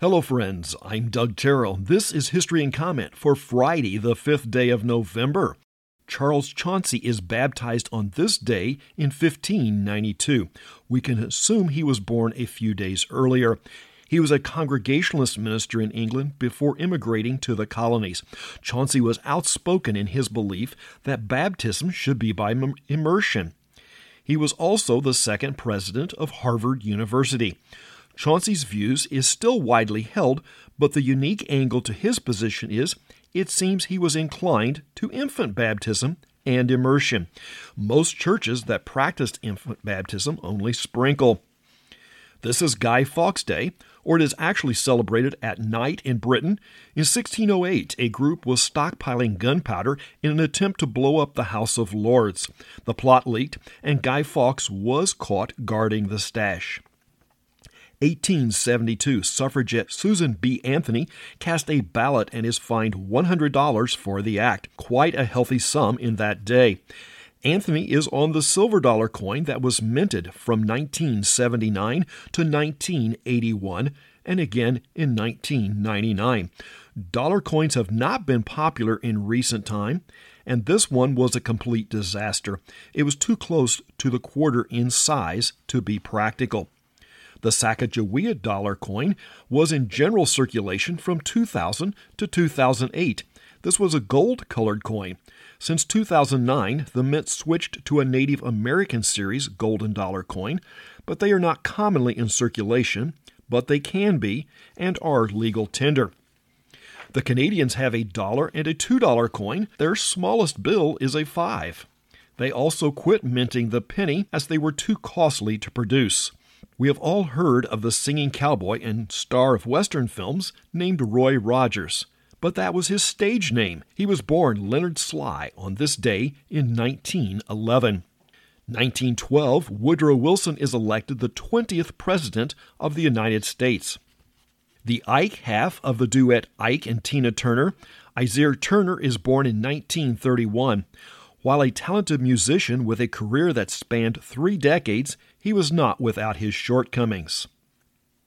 Hello, friends. I'm Doug Terrell. This is History and Comment for Friday, the 5th day of November. Charles Chauncy is baptized on this day in 1592. We can assume he was born a few days earlier. He was a Congregationalist minister in England before immigrating to the colonies. Chauncy was outspoken in his belief that baptism should be by immersion. He was also the second president of Harvard University. Chauncy's views is still widely held, but the unique angle to his position is it seems he was inclined to infant baptism and immersion. Most churches that practiced infant baptism only sprinkle. This is Guy Fawkes Day, or it is actually celebrated at night in Britain. In 1608, a group was stockpiling gunpowder in an attempt to blow up the House of Lords. The plot leaked, and Guy Fawkes was caught guarding the stash. 1872, suffragette Susan B. Anthony cast a ballot and is fined $100 for the act. Quite a healthy sum in that day. Anthony is on the silver dollar coin that was minted from 1979 to 1981 and again in 1999. Dollar coins have not been popular in recent time, and this one was a complete disaster. It was too close to the quarter in size to be practical. The Sacagawea dollar coin was in general circulation from 2000 to 2008. This was a gold colored coin. Since 2009, the mint switched to a Native American series golden dollar coin, but they are not commonly in circulation, but they can be and are legal tender. The Canadians have a dollar and a $2 coin. Their smallest bill is a 5. They also quit minting the penny as they were too costly to produce. We have all heard of the singing cowboy and star of Western films named Roy Rogers, but that was his stage name. He was born Leonard Slye on this day in 1911. 1912, Woodrow Wilson is elected the 20th President of the United States. The Ike half of the duet Ike and Tina Turner, Isaiah Turner, is born in 1931. While a talented musician with a career that spanned three decades, he was not without his shortcomings.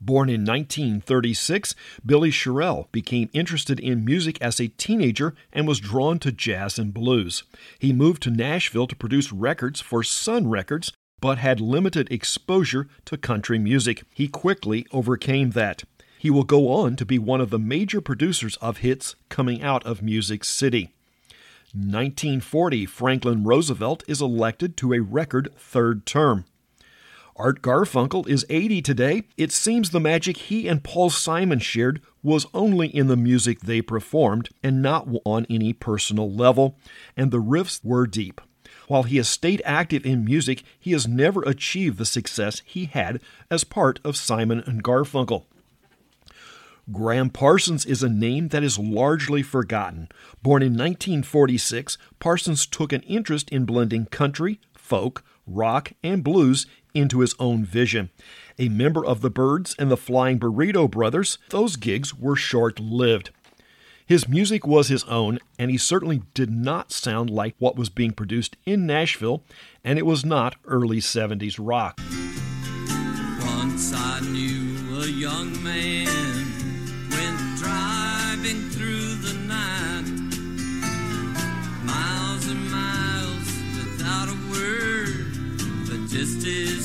Born in 1936, Billy Sherrill became interested in music as a teenager and was drawn to jazz and blues. He moved to Nashville to produce records for Sun Records, but had limited exposure to country music. He quickly overcame that. He will go on to be one of the major producers of hits coming out of Music City. 1940, Franklin Roosevelt is elected to a record third term. Art Garfunkel is 80 today. It seems the magic he and Paul Simon shared was only in the music they performed and not on any personal level, and the riffs were deep. While he has stayed active in music, he has never achieved the success he had as part of Simon and Garfunkel. Gram Parsons is a name that is largely forgotten. Born in 1946, Parsons took an interest in blending country, folk, rock, and blues into his own vision. A member of the Byrds and the Flying Burrito Brothers, those gigs were short lived. His music was his own, and he certainly did not sound like what was being produced in Nashville, and it was not early 70s rock. Once I knew a young man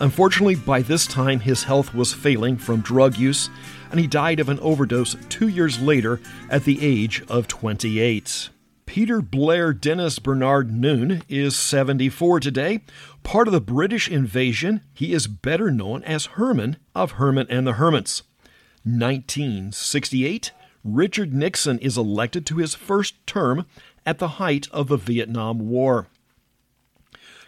Unfortunately, by this time his health was failing from drug use, and he died of an overdose two years later at the age of 28. Peter Blair Dennis Bernard Noone is 74 today. Part of the British invasion, he is better known as Herman of Herman and the Hermits. 1968, Richard Nixon is elected to his first term at the height of the Vietnam War.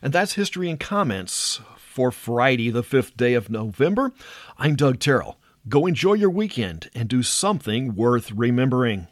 And that's history and comments for Friday, the 5th day of November. I'm Doug Terrell. Go enjoy your weekend and do something worth remembering.